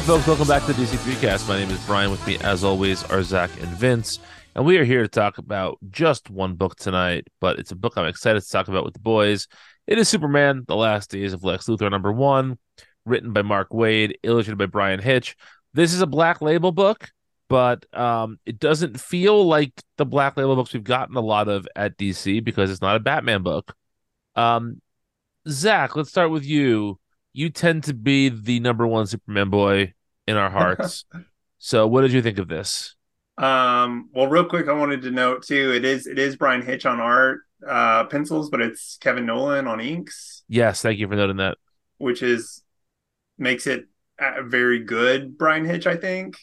Hey, folks, welcome back to the DC3Cast. My name is Brian. With me, as always, are Zach and Vince. And we are here to talk about just one book tonight, but it's a book I'm excited to talk about with the boys. It is Superman, The Last Days of Lex Luthor, number one, written by Mark Waid, illustrated by Bryan Hitch. This is a black label book, but um, it doesn't feel like the black label books we've gotten a lot of at DC because it's not a Batman book. Um, Zach, let's start with you you tend to be the number one Superman boy in our hearts. so, what did you think of this? Um, well, real quick, I wanted to note too, it is it is Bryan Hitch on art uh, pencils, but it's Kevin Nowlan on inks. Yes, thank you for noting that. Which is makes it a very good Bryan Hitch. I think.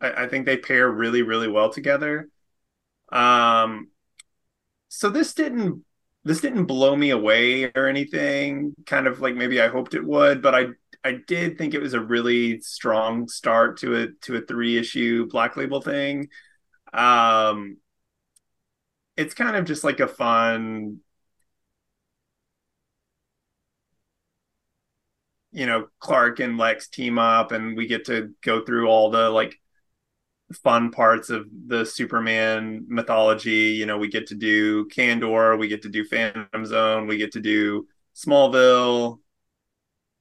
I, I think they pair really, really well together. Um, so this didn't this didn't blow me away or anything kind of like maybe i hoped it would but i i did think it was a really strong start to a to a three issue black label thing um it's kind of just like a fun you know clark and lex team up and we get to go through all the like fun parts of the Superman mythology. You know, we get to do Kandor, we get to do Phantom Zone, we get to do Smallville.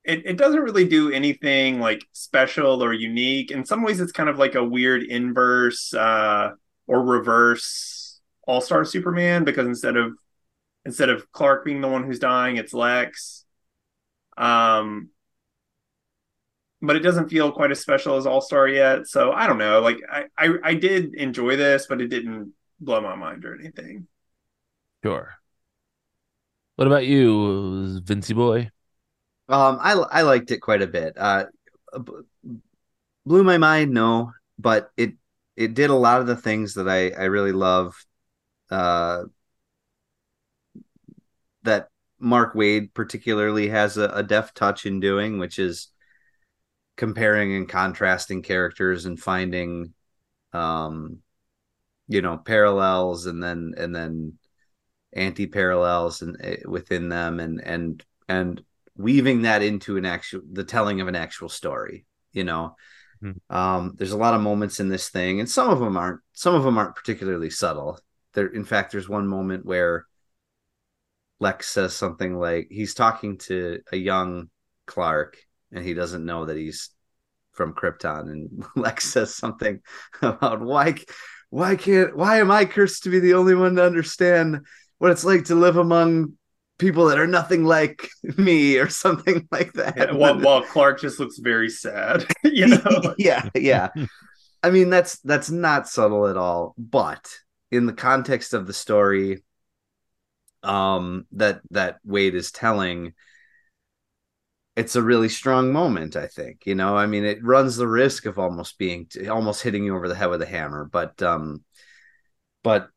It, it doesn't really do anything like special or unique. In some ways, it's kind of like a weird inverse uh, or reverse All Star Superman because instead of instead of Clark being the one who's dying, it's Lex. Um, but it doesn't feel quite as special as All Star yet. So I don't know. Like I, I, I did enjoy this, but it didn't blow my mind or anything. Sure. What about you, Vincey boy? Um, I I liked it quite a bit. Uh, blew my mind, no, but it it did a lot of the things that I I really love. Uh, that Mark Waid particularly has a, a deft touch in doing, which is comparing and contrasting characters and finding um you know parallels and then and then anti parallels and eh, within them and and and weaving that into an actual the telling of an actual story you know mm-hmm. um there's a lot of moments in this thing and some of them aren't some of them aren't particularly subtle there in fact there's one moment where lex says something like he's talking to a young clark and he doesn't know that he's from Krypton, and Lex says something about why why can't why am I cursed to be the only one to understand what it's like to live among people that are nothing like me or something like that. Yeah, while, while Clark just looks very sad, you know. yeah, yeah. I mean that's that's not subtle at all, but in the context of the story um that that Waid is telling, it's a really strong moment i think you know i mean it runs the risk of almost being almost hitting you over the head with a hammer but um but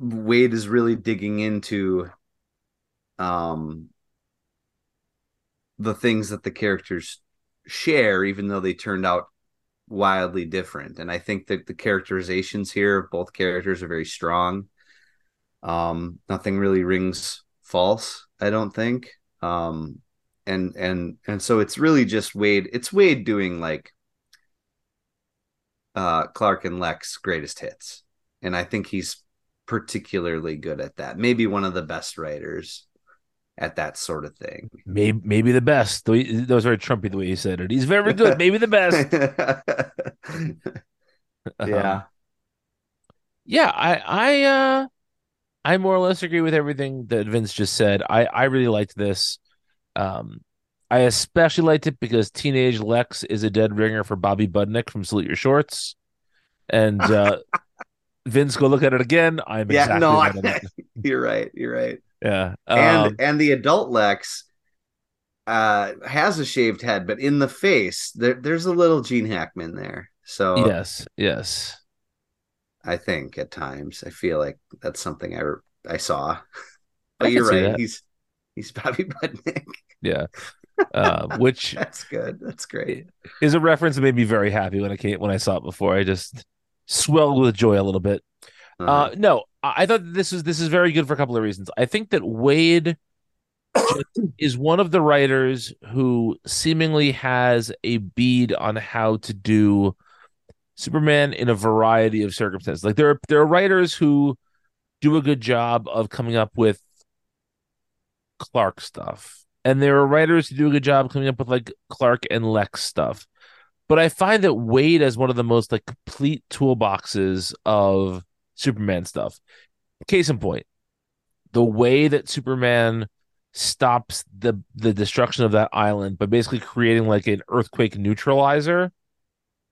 Waid is really digging into um the things that the characters share even though they turned out wildly different and i think that the characterizations here of both characters are very strong um nothing really rings false i don't think um and and and so it's really just Waid. It's Waid doing like uh Clark and Lex greatest hits, and I think he's particularly good at that. Maybe one of the best writers at that sort of thing. Maybe maybe the best. That was very Trumpy the way he said it. He's very good. Maybe the best. yeah. Um, yeah, I I uh I more or less agree with everything that Vince just said. I I really liked this. Um, I especially liked it because teenage Lex is a dead ringer for Bobby Budnick from Salute Your Shorts, and uh, Vince, go look at it again. I'm yeah, exactly no, I, you're right. You're right. Yeah, and um, and the adult Lex uh, has a shaved head, but in the face there, there's a little Gene Hackman there. So yes, yes, I think at times I feel like that's something I I saw. But I you're right. He's he's Bobby Budnick. Yeah. Uh, which that's good. That's great. Is a reference that made me very happy when I came when I saw it before. I just swelled with joy a little bit. Uh-huh. Uh, no, I thought this is this is very good for a couple of reasons. I think that Waid is one of the writers who seemingly has a bead on how to do Superman in a variety of circumstances. Like there are there are writers who do a good job of coming up with Clark stuff. And there are writers who do a good job coming up with like Clark and Lex stuff. But I find that Waid has one of the most like complete toolboxes of Superman stuff. Case in point, the way that Superman stops the the destruction of that island by basically creating like an earthquake neutralizer.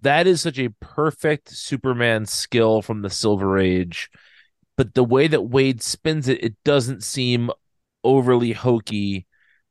That is such a perfect Superman skill from the Silver Age. But the way that Waid spins it, it doesn't seem overly hokey.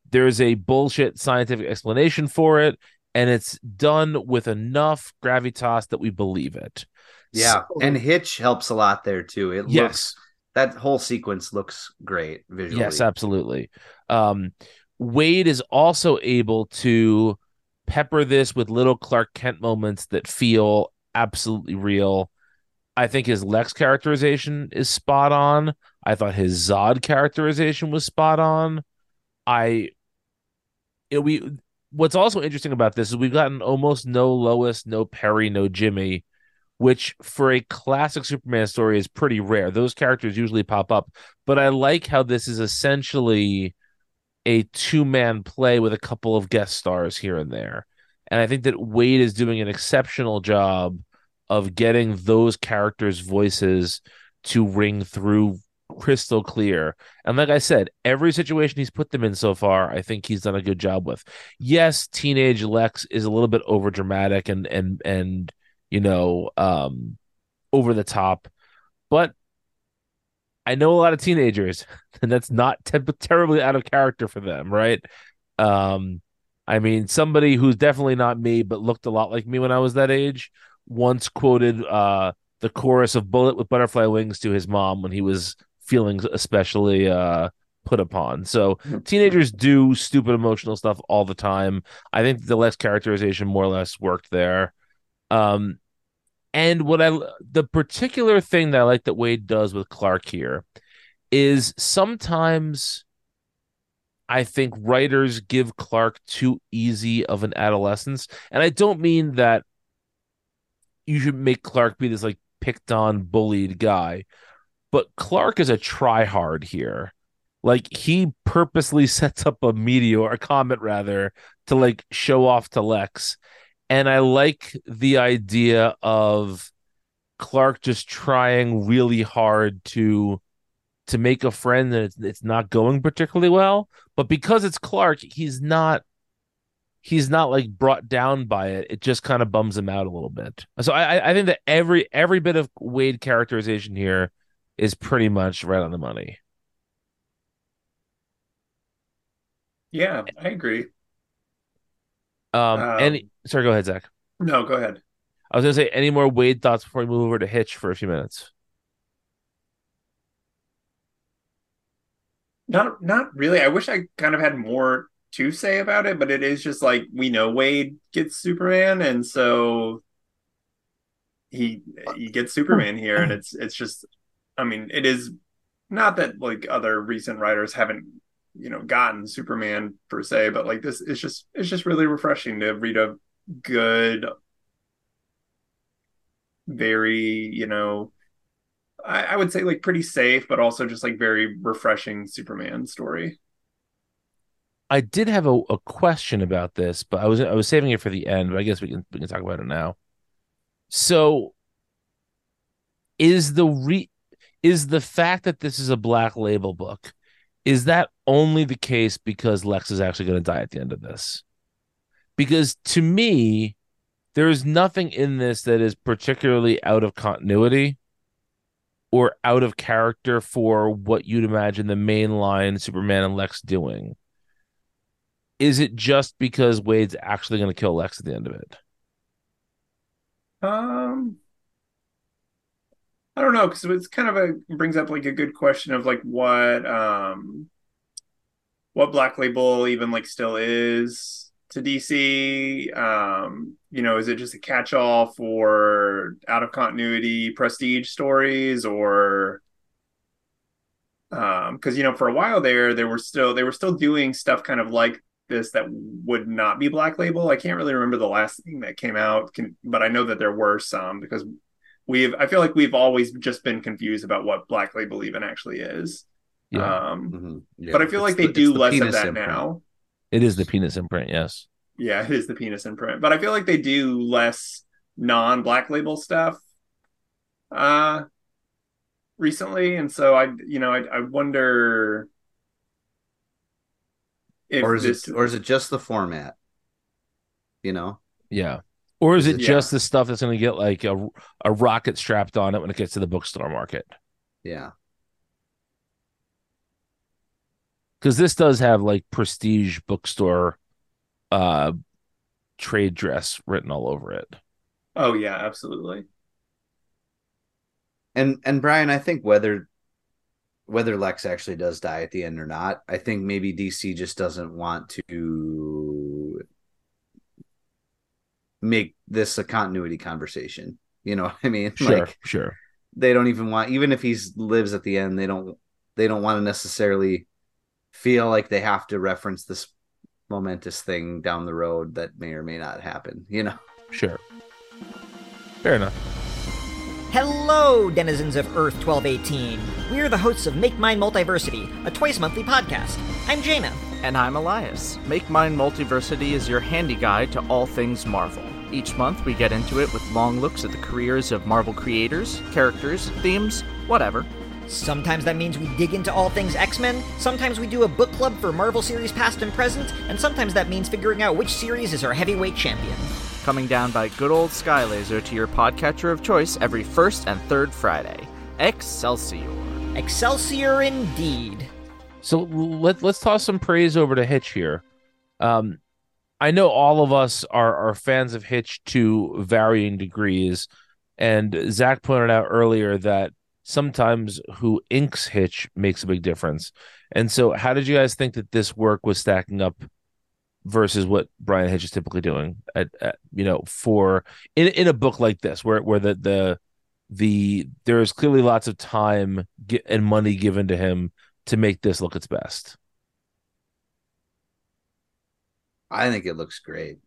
There's a bullshit scientific explanation for it, and it's done with enough gravitas that we believe it. Yeah, so, and Hitch helps a lot there too. It yes. looks that whole sequence looks great visually. Yes, absolutely. Um, Waid is also able to pepper this with little Clark Kent moments that feel absolutely real. I think his Lex characterization is spot on. I thought his Zod characterization was spot on. I it, we what's also interesting about this is we've gotten almost no Lois, no Perry, no Jimmy which for a classic Superman story is pretty rare. Those characters usually pop up, but I like how this is essentially a two man play with a couple of guest stars here and there. And I think that Waid is doing an exceptional job of getting those characters' voices to ring through crystal clear. And like I said, every situation he's put them in so far, I think he's done a good job with. Yes, teenage Lex is a little bit over dramatic and and and you know, um, over the top. But I know a lot of teenagers, and that's not te- terribly out of character for them, right? Um, I mean, somebody who's definitely not me, but looked a lot like me when I was that age, once quoted uh, the chorus of "Bullet with Butterfly Wings" to his mom when he was feeling especially uh, put upon. So mm-hmm. teenagers do stupid emotional stuff all the time. I think the Lex characterization more or less worked there. Um, and what I the particular thing that I like that Waid does with Clark here is sometimes I think writers give Clark too easy of an adolescence, and I don't mean that you should make Clark be this like picked on, bullied guy, but Clark is a tryhard here. Like he purposely sets up a meteor, a comet rather, to like show off to Lex and I like the idea of Clark just trying really hard to to make a friend and it's, it's not going particularly well. But because it's Clark he's not he's not like brought down by it. It just kind of bums him out a little bit. So I I think that every every bit of Waid characterization here is pretty much right on the money. Yeah I agree. Um, um any sorry, go ahead, Zach. No, go ahead. I was gonna say any more Waid thoughts before we move over to Hitch for a few minutes. Not not really. I wish I kind of had more to say about it, but it is just like we know Waid gets Superman, and so he he gets Superman here, and it's it's just I mean, it is not that like other recent writers haven't you know gotten Superman per se, but like this is just it's just really refreshing to read a good, very you know, I, I would say like pretty safe, but also just like very refreshing Superman story. I did have a, a question about this, but I was I was saving it for the end. But I guess we can we can talk about it now. So, is the re is the fact that this is a black label book is that only the case because Lex is actually going to die at the end of this? Because to me, there is nothing in this that is particularly out of continuity or out of character for what you'd imagine the mainline Superman and Lex doing. Is it just because Waid's actually going to kill Lex at the end of it? Um, I don't know because it's kind of a brings up like a good question of like what um what Black Label even like still is to DC. Um, you know, is it just a catch-all for out of continuity prestige stories or um because you know for a while there they were still they were still doing stuff kind of like this that would not be black label i can't really remember the last thing that came out can, but i know that there were some because we've i feel like we've always just been confused about what black label even actually is Yeah. um Mhm. Yeah, but i feel it's like they the- do the less of that now It is the penis imprint, yes. yeah it is the penis imprint but i feel like they do less non black label stuff uh recently and so i you know i, I wonder if or is this it or is it just the format? You know, Yeah. Or is it Yeah. just the stuff that's going to get like a, a rocket strapped on it when it gets to the bookstore market? yeah, Because this does have like prestige bookstore uh trade dress written all over it. oh yeah absolutely and and Brian, I think whether whether Lex actually does die at the end or not, I think maybe DC just doesn't want to make this a continuity conversation. You know what I mean? Sure, Like sure. they don't even want even if he lives at the end, they don't they don't want to necessarily feel like they have to reference this momentous thing down the road that may or may not happen, you know. Sure. Fair enough. Hello, denizens of Earth 1218. We are the hosts of Make Mine Multiversity, a twice monthly podcast. I'm Jaina. And I'm Elias. Make Mine Multiversity is your handy guide to all things Marvel. Each month, we get into it with long looks at the careers of Marvel creators, characters, themes, whatever. Sometimes that means we dig into all things X Men, sometimes we do a book club for Marvel series past and present, and sometimes that means figuring out which series is our heavyweight champion. Coming down by good old Skylaser to your podcatcher of choice every first and third Friday. Excelsior. Excelsior indeed. So let let's toss some praise over to Hitch here. Um, I know all of us are are fans of Hitch to varying degrees, and Zach pointed out earlier that sometimes who inks Hitch makes a big difference. And so, how did you guys think that this work was stacking up versus what Bryan Hitch is typically doing? At, at you know, for in in a book like this, where where the the the there is clearly lots of time and money given to him to make this look its best. I think it looks great.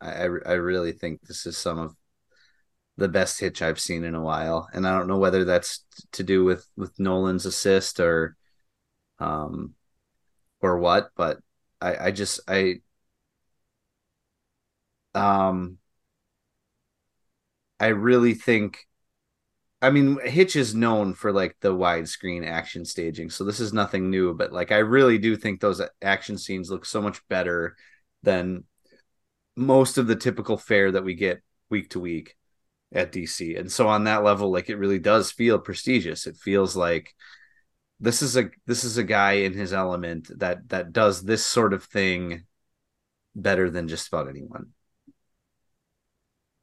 I, I I really think this is some of the best hitch I've seen in a while, and I don't know whether that's to do with with Nowlan's assist or um or what, but I I just I um I really think I mean Hitch is known for like the widescreen action staging, so this is nothing new, but like I really do think those action scenes look so much better than most of the typical fare that we get week to week at DC. And so on that level, like it really does feel prestigious. It feels like this is a this is a guy in his element that that does this sort of thing better than just about anyone.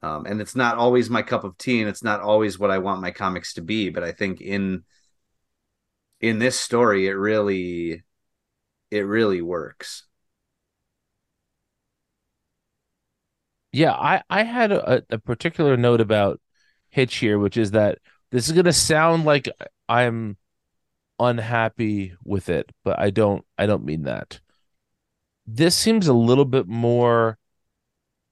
Um, and it's not always my cup of tea, and it's not always what I want my comics to be. But I think in in this story, it really it really works. Yeah, I I had a, a particular note about Hitch here, which is that this is to sound like I'm unhappy with it, but I don't I don't mean that. This seems a little bit more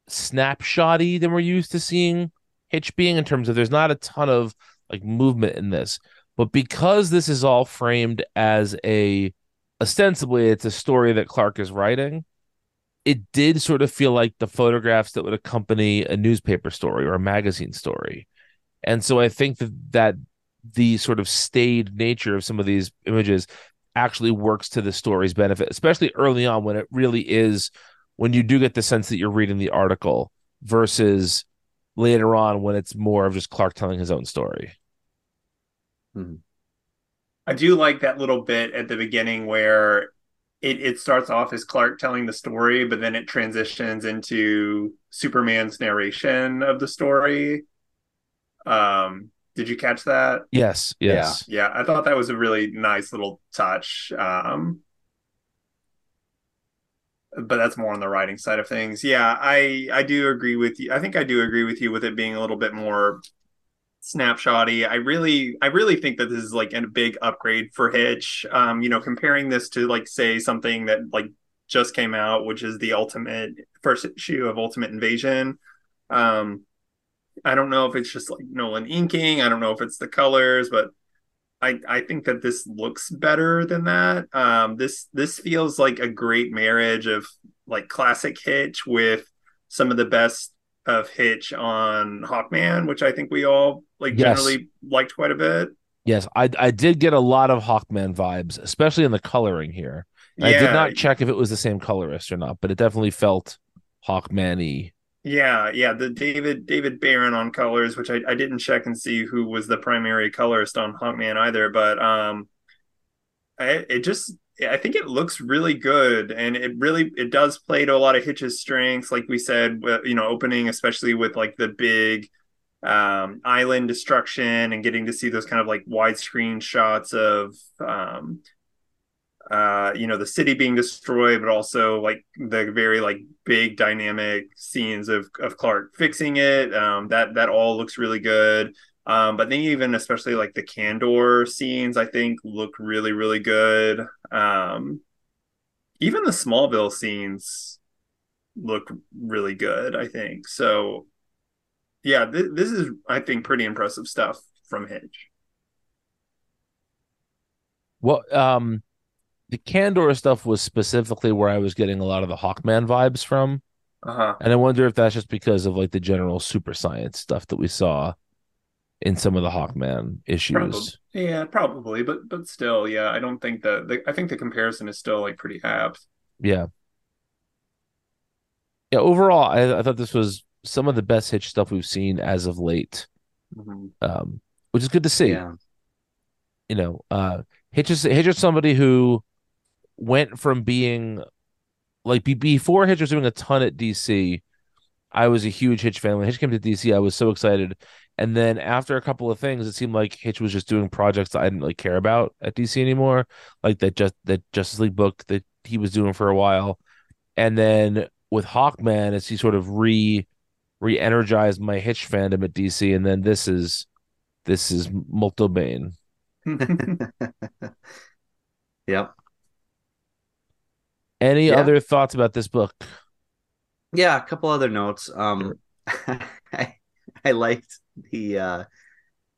snapshotty than we're used to seeing Hitch being in terms of there's not a ton of like movement in this. But because this is all framed as a ostensibly it's a story that Clark is writing, it did sort of feel like the photographs that would accompany a newspaper story or a magazine story. And so I think that that the sort of staid nature of some of these images actually works to the story's benefit, especially early on when it really is when you do get the sense that you're reading the article versus later on when it's more of just Clark telling his own story. Mm-hmm. I do like that little bit at the beginning where it, it starts off as Clark telling the story, but then it transitions into Superman's narration of the story. Um, did you catch that? Yes, yes. Yeah, I thought that was a really nice little touch. Um, but that's more on the writing side of things. Yeah, I I do agree with you. I think I do agree with you with it being a little bit more snapshotty. I really I really think that this is like a big upgrade for Hitch. Um, you know, comparing this to like say something that like just came out, which is the ultimate first issue of Ultimate Invasion. Um, I don't know if it's just like Nowlan inking. I don't know if it's the colors, but I I think that this looks better than that. Um, this this feels like a great marriage of like classic Hitch with some of the best of Hitch on Hawkman, which I think we all like Yes. generally liked quite a bit. Yes, I I did get a lot of Hawkman vibes, especially in the coloring here. I did not check if it was the same colorist or not, but it definitely felt Hawkman-y. Yeah, yeah, the David David Baron on colors, which I, I didn't check and see who was the primary colorist on Hawkman either, but um, I, it just I think it looks really good, and it really it does play to a lot of Hitch's strengths, like we said, you know, opening especially with like the big um island destruction and getting to see those kind of like widescreen shots of um uh you know the city being destroyed but also like the very like big dynamic scenes of of Clark fixing it um that that all looks really good. Um but then even especially like the Kandor scenes I think look really really good um even the Smallville scenes look really good I think. So yeah th- this is I think pretty impressive stuff from Hitch. Well, um, the Kandor stuff was specifically where I was getting a lot of the Hawkman vibes from, uh-huh. And I wonder if that's just because of like the general super science stuff that we saw in some of the Hawkman issues. Probably. Yeah, probably, but but still, yeah, I don't think that the, I think the comparison is still like pretty apt. Yeah. Yeah, overall, I, I thought this was some of the best Hitch stuff we've seen as of late, um, which is good to see. Yeah. You know, uh, Hitch is Hitch is somebody who went from being like be, before Hitch was doing a ton at DC. I was a huge Hitch fan. When Hitch came to DC, I was so excited. And then after a couple of things, it seemed like Hitch was just doing projects that I didn't really care about at DC anymore, like that just that Justice League book that he was doing for a while. And then with Hawkman, as he sort of re re-energized my Hitch fandom at DC, and then this is this is Molto Bane. Yep. Any Yeah. other thoughts about this book? Yeah, a couple other notes. Um I, I liked the uh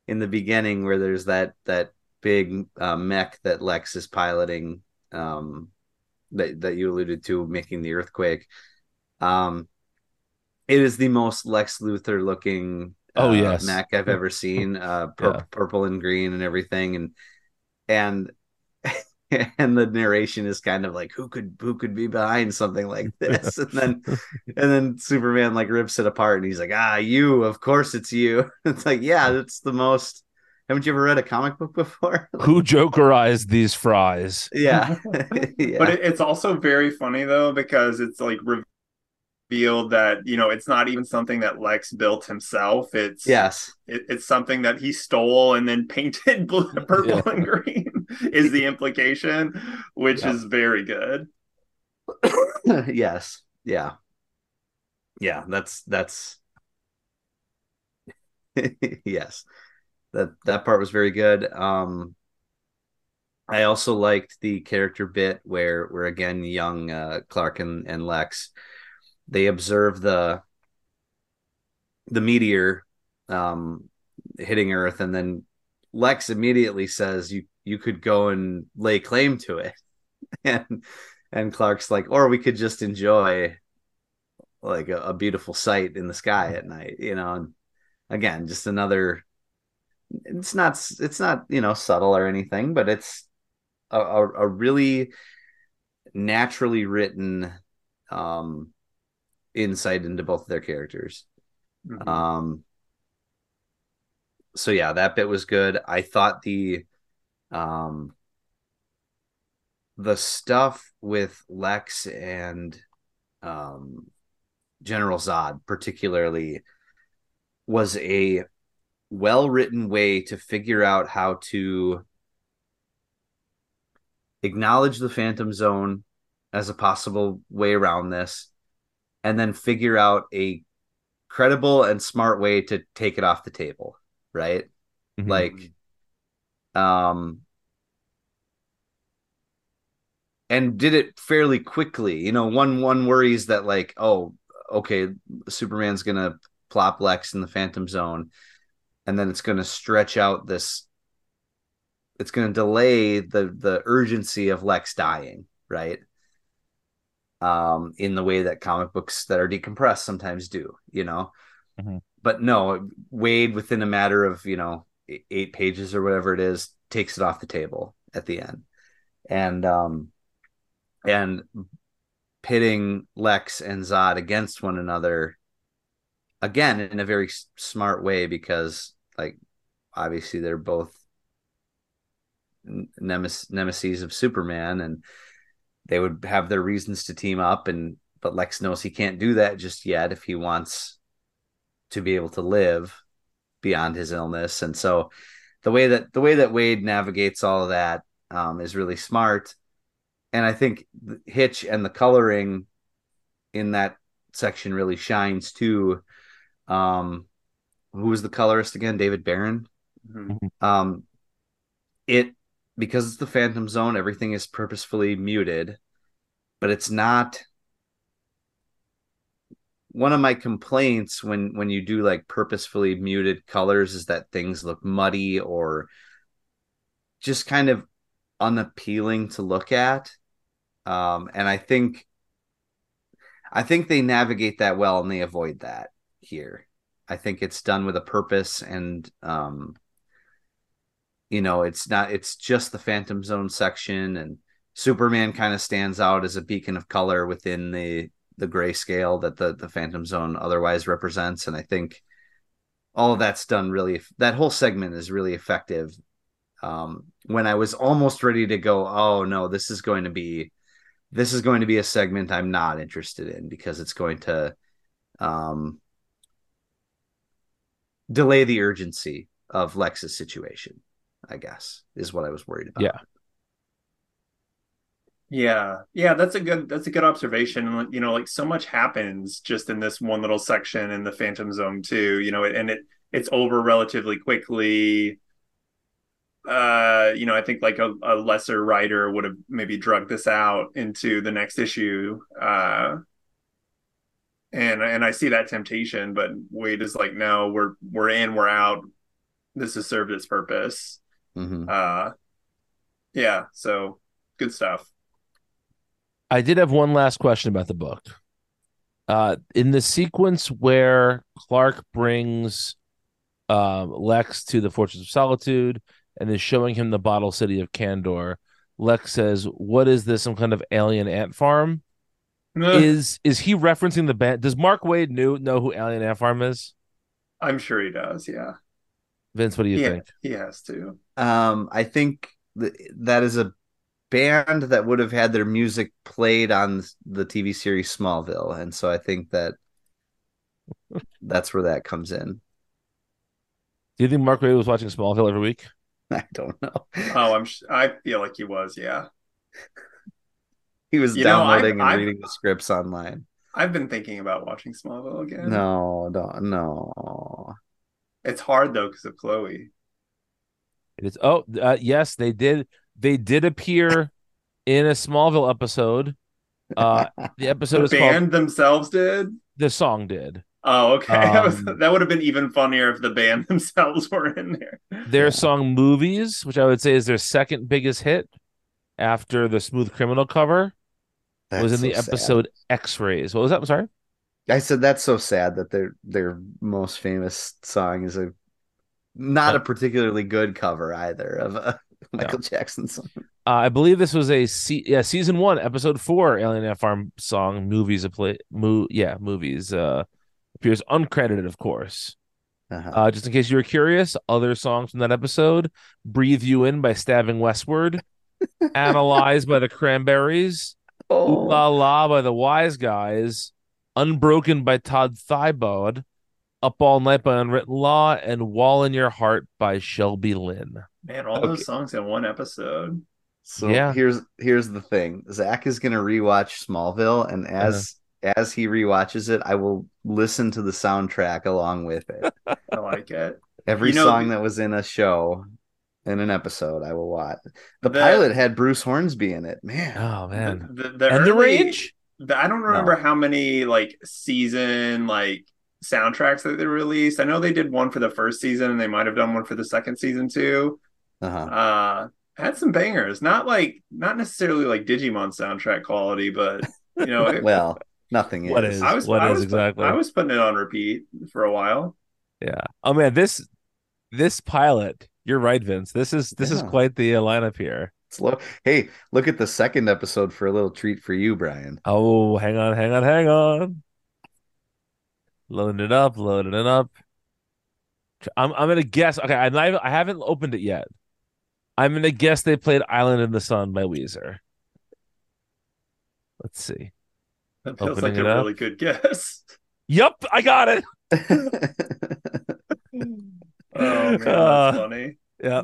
in the beginning where there's that that big uh, mech that Lex is piloting um that that you alluded to making the earthquake. Um it is the most Lex Luthor looking Oh, uh, yes. mech I've ever seen. Uh pur- Yeah. purple and green and everything and and and the narration is kind of like who could who could be behind something like this? And then and then superman like rips it apart and he's like ah you of course it's you. It's like yeah that's the most haven't you ever read a comic book before? Who jokerized these fries? yeah. Yeah. But it, it's also very funny though because it's like revealed that you know it's not even something that Lex built himself. It's yes. it, it's something that he stole and then painted blue, purple Yeah. and green is the implication, which Yeah. is very good. yes yeah yeah that's that's yes that that part was very good um i also liked the character bit where where again young uh clark and, and lex they observe the the meteor um hitting earth and then lex immediately says you you could go and lay claim to it and and Clark's like, or we could just enjoy like a, a beautiful sight in the sky at night, you know. And again, just another. It's not. It's not you know subtle or anything, but it's a, a, a really naturally written um insight into both of their characters. Mhm. Um. So yeah, that bit was good. I thought the, um, the stuff with Lex and, um, General Zod particularly was a well written way to figure out how to acknowledge the Phantom Zone as a possible way around this, and then figure out a credible and smart way to take it off the table. right? Mhm. Like, um, and did it fairly quickly. You know, one one worries that like, oh, okay, Superman's gonna plop Lex in the Phantom Zone, and then it's gonna stretch out this. It's gonna delay the the urgency of Lex dying, right? Um, in the way that comic books that are decompressed sometimes do, you know. Mhm. But no, Waid within a matter of you know eight pages or whatever it is takes it off the table at the end, and um, and pitting Lex and Zod against one another again in a very smart way because like obviously they're both nemes- nemesis of Superman and they would have their reasons to team up and but Lex knows he can't do that just yet if he wants to be able to live beyond his illness and so the way that the way that Waid navigates all of that um, is really smart and I think Hitch and the coloring in that section really shines too. Um, who was the colorist again? David Baron. Mhm. Um, it because it's the Phantom Zone, everything is purposefully muted, but it's not. One of my complaints when when you do like purposefully muted colors is that things look muddy or just kind of unappealing to look at. Um, and I think I think they navigate that well and they avoid that here. I think it's done with a purpose and um you know, it's not it's just the Phantom Zone section and Superman kind of stands out as a beacon of color within the the grayscale that the the Phantom Zone otherwise represents and I think all of that's done really that whole segment is really effective um when I was almost ready to go oh no this is going to be this is going to be a segment I'm not interested in because it's going to um, delay the urgency of Lex's situation. I guess is what I was worried about. Yeah. Yeah, yeah, that's a good that's a good observation. You know, like so much happens just in this one little section in the Phantom Zone too. You know, and it it's over relatively quickly. Uh, you know, I think like a, a lesser writer would have maybe drugged this out into the next issue. Uh, and and I see that temptation, but Waid is like, no, we're we're in, we're out. This has served its purpose. Mhm. Uh, yeah, so good stuff. I did have one last question about the book. Uh, in the sequence where Clark brings um, Lex to the Fortress of Solitude and is showing him the bottle city of Kandor, Lex says, "What is this? Some kind of alien ant farm?" is is he referencing the band? Does Mark Waid knew know who Alien Ant Farm is? I'm sure he does. Yeah. Vince, what do you yeah, think? he has to. Um, I think th- that is a band that would have had their music played on the TV series Smallville, and so I think that that's where that comes in. Do you think Mark Waid was watching Smallville every week? I don't know. Oh, I'm. sh- I feel like he was. Yeah. He was You know, I've- downloading and I've- reading the scripts online. I've been thinking about watching Smallville again. No, don't, no. It's hard though because of Chloe. It is. Oh, uh, yes, they did. They did appear in a Smallville episode. Uh, the episode The is called. band themselves did. The song did. Oh, okay. that, was, Um, that would have been even funnier if the band themselves were in there. Their song "Movies," which I would say is their second biggest hit after the "Smooth Criminal" cover, was in That's the so sad. episode "X-Rays." What was that? I'm sorry. I said that's so sad that their their most famous song is a not a particularly good cover either of a Michael Jackson song. Uh, I believe this was a se- yeah season one episode four Alien Ant Farm song. Movies a play mo- yeah movies uh appears uncredited of course. Uh-huh. uh just in case you were curious other songs from that episode Breathe You In by Stabbing Westward Analyze by the Cranberries Ooh oh, La La by the Wise Guys Unbroken by Todd Thibaud Up All Night by Unwritten Law and Wall in Your Heart by Shelby Lynne Man, all Okay. those songs in one episode. so yeah. here's here's the thing. Zach is gonna rewatch Smallville, and uh-huh. as as he rewatches it, I will listen to the soundtrack along with it. I like it. Every You know- song that was in a show, in an episode, I will watch. The, The- pilot had Bruce Hornsby in it. Man, Oh man. The, the, the and the range? the- I don't remember how many like season like soundtracks that they released. I know they did one for the first season, and they might have done one for the second season too. Uh-huh. Uh, had some bangers. Not like not necessarily like Digimon soundtrack quality, but you know, it, well, nothing What is. is- I was what I is was put- exactly? I was putting it on repeat for a while. Yeah. Oh man, this this pilot. You're right, Vince. This is this is quite the uh, lineup here. Slow. Hey, look at the second episode for a little treat for you, Brian. Oh, hang on, hang on, hang on. Loading it up, loading it up. I'm I'm gonna guess. Okay, I'm not, I haven't opened it yet. I'm gonna guess they played "Island in the Sun" by Weezer. Let's see. That feels Opening like a really good guess. Yep, I got it. Oh man, that's Uh, funny. Yeah.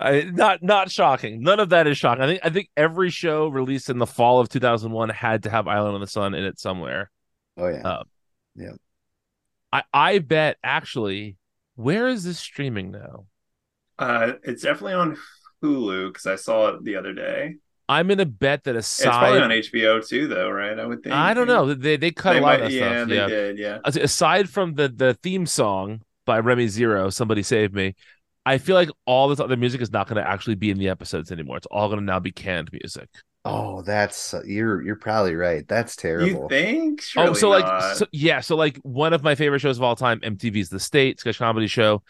I not not shocking. None of that is shocking. I think I think every show released in the fall of 2001 had to have Island in the Sun in it somewhere. oh yeah. Uh, Yeah. I I bet actually, where is this streaming now? Uh, it's definitely on Hulu because I saw it the other day. I'm gonna bet that It's probably on HBO too, though, right? I would think. I don't know. They they cut They a lot might- of that yeah, stuff. they Yeah. did. Yeah. Aside from the the theme song by Remy Zero, somebody save me. I feel like all this other music is not going to actually be in the episodes anymore. It's all going to now be canned music. Oh, that's you're you're probably right. That's terrible. You think? Surely oh, so like, so, yeah, so like one of my favorite shows of all time, MTV's The State sketch comedy show.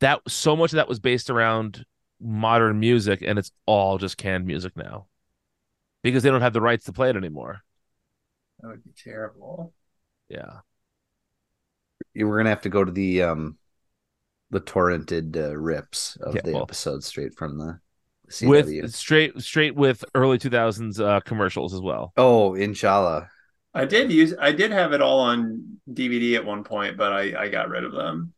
That so much of that was based around modern music, and it's all just canned music now because they don't have the rights to play it anymore. that would be terrible. Yeah, You- We're gonna have to go to the um the torrented uh, rips of Yeah, the well- episode straight from the CW. with straight straight with early two thousands uh, commercials as well. oh, inshallah. I did use. I did have it all on DVD at one point, but I I got rid of them.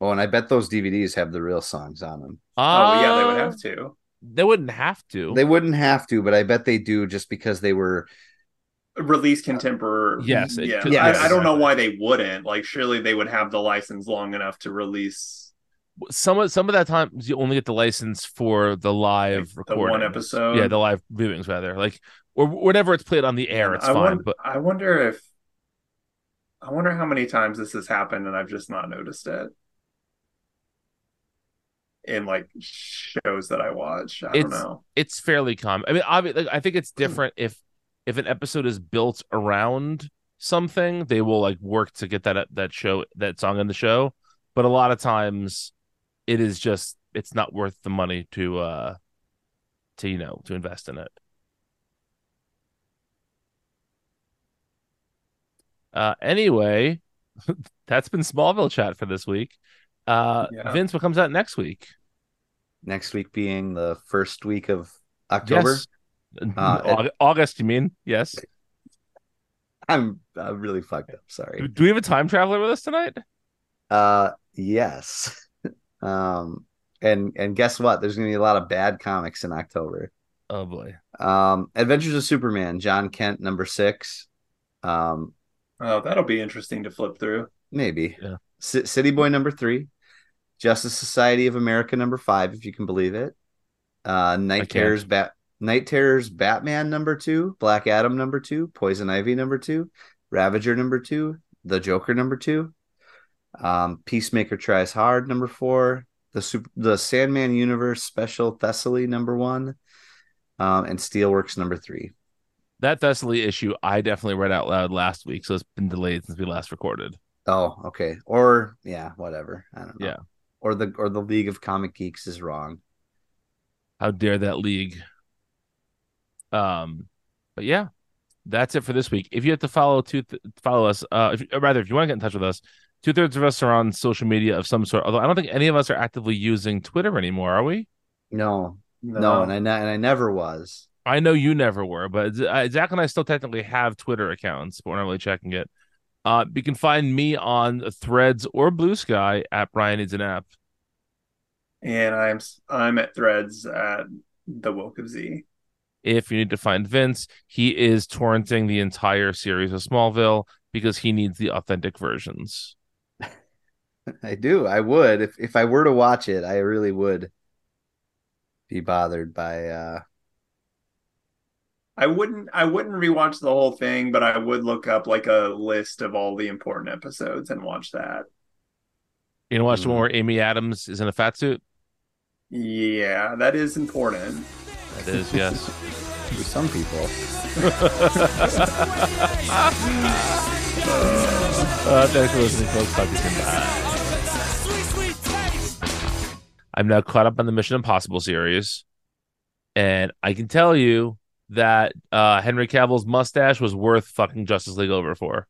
Oh, and I bet those DVDs have the real songs on them. Oh yeah, they would Uh, have to They wouldn't have to. They wouldn't have to, but I bet they do just because they were release contemporary. Yes, yeah. could- yes. I, I don't know why they wouldn't. Like, surely they would have the license long enough to release some of some of that time you only get the license for the live like, the recording. one episode. Yeah, the live viewings rather. Like or whenever it's played on the air, it's I fine. won- But I wonder if I wonder how many times this has happened and I've just not noticed it in like shows that I watch. I don't It's- know. it's fairly common. I mean, obviously, like, I think Hmm. it's different if if an episode is built around something, they will like work to get that that show that song in the show. But a lot of times, it is just it's not worth the money to uh to you know to invest in it. Uh, anyway, that's been Smallville chat for this week. Uh, Yeah. Vince, what comes out next week? next week being the first week of October. Yes. Uh, Aug- August, you mean? Yes. I'm, I'm really fucked up. Sorry. Do we have a time traveler with us tonight? Uh, yes. um, and and guess what? There's gonna be a lot of bad comics in October. Oh boy. Um, Adventures of Superman, Jon Kent, number six. Um, Oh, that'll be interesting to flip through. maybe. Yeah. C- City Boy number three, Justice Society of America number five, if you can believe it. Uh, Night. Terrors, Bat, Night Terrors, Batman number two, Black Adam number two, Poison Ivy number two, Ravager number two, The Joker number two, um, Peacemaker tries hard number four, the super, the Sandman Universe Special Thessaly number one, um, and Steelworks number three. That Thessaly issue I definitely read out loud last week, so it's been delayed since we last recorded. Oh, okay. Or yeah, whatever. I don't know. Yeah. Or the or the League of Comic Geeks is wrong. How dare that league? Um, but yeah, that's it for this week. If you have to follow two, follow us. Uh, if, or rather, if you want to get in touch with us, two thirds of us are on social media of some sort. Although I don't think any of us are actively using Twitter anymore, are we? No, no, and I ne- and I never was. I know you never were, but uh, Zach and I still technically have Twitter accounts, but we're not really checking it. Uh, you can find me on Threads or Blue Sky at Brian Needs an App. And I'm I'm at Threads at the Woke of Z. If you need to find Vince, he is torrenting the entire series of Smallville because he needs the authentic versions. I do. I would if if I were to watch it, I really would be bothered by uh I wouldn't I wouldn't rewatch the whole thing, but I would look up like a list of all the important episodes and watch that. You know, watch the one Mm. where Amy Adams is in a fat suit. Yeah, that is important. That is yes. for some people. Uh, thanks for listening, folks. Talk to you soon. Bye. I'm now caught up on the Mission Impossible series, and I can tell you that uh, Henry Cavill's mustache was worth fucking Justice League over for.